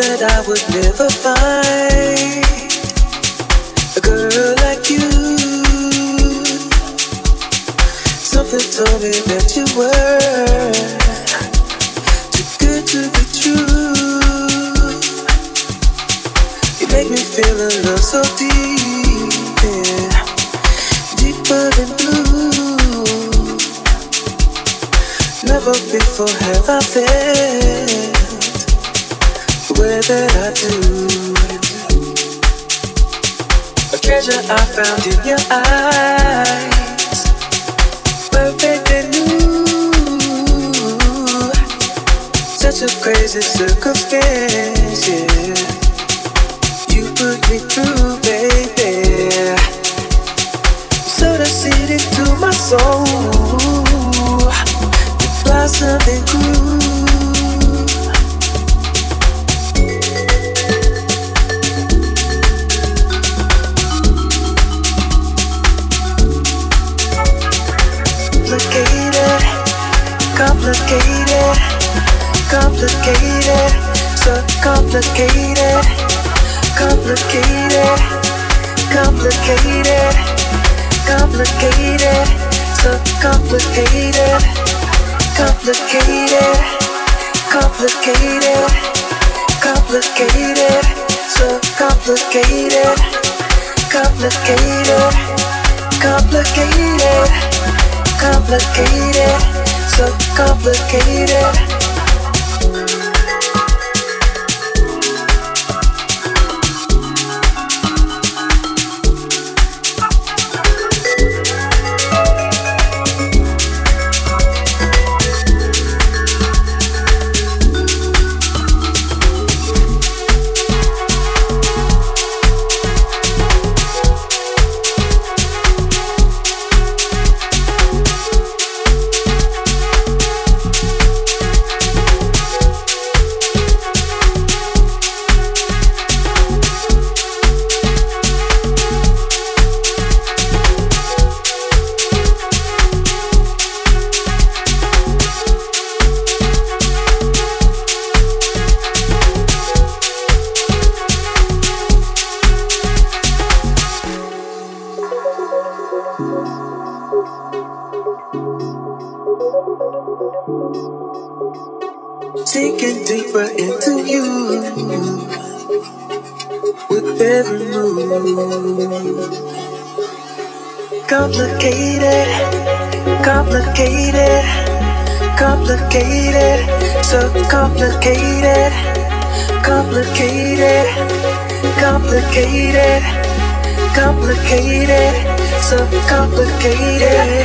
that I would never find a girl like you. Something told me that you were too good to be true. You make me feel a love so deep, yeah. deeper than blue. Never before have I felt that I do. A treasure I found in your eyes, perfect and new. Such a crazy circumstance, yeah. You put me through, baby. So a seed into my soul. It blossomed and grew. Complicated, complicated, so complicated, complicated, complicated, complicated, so complicated, complicated, complicated, complicated, so complicated, complicated, complicated, complicated, so complicated. Sinking deeper into you with every move. Complicated, complicated, complicated, so complicated, complicated, complicated, complicated, so complicated.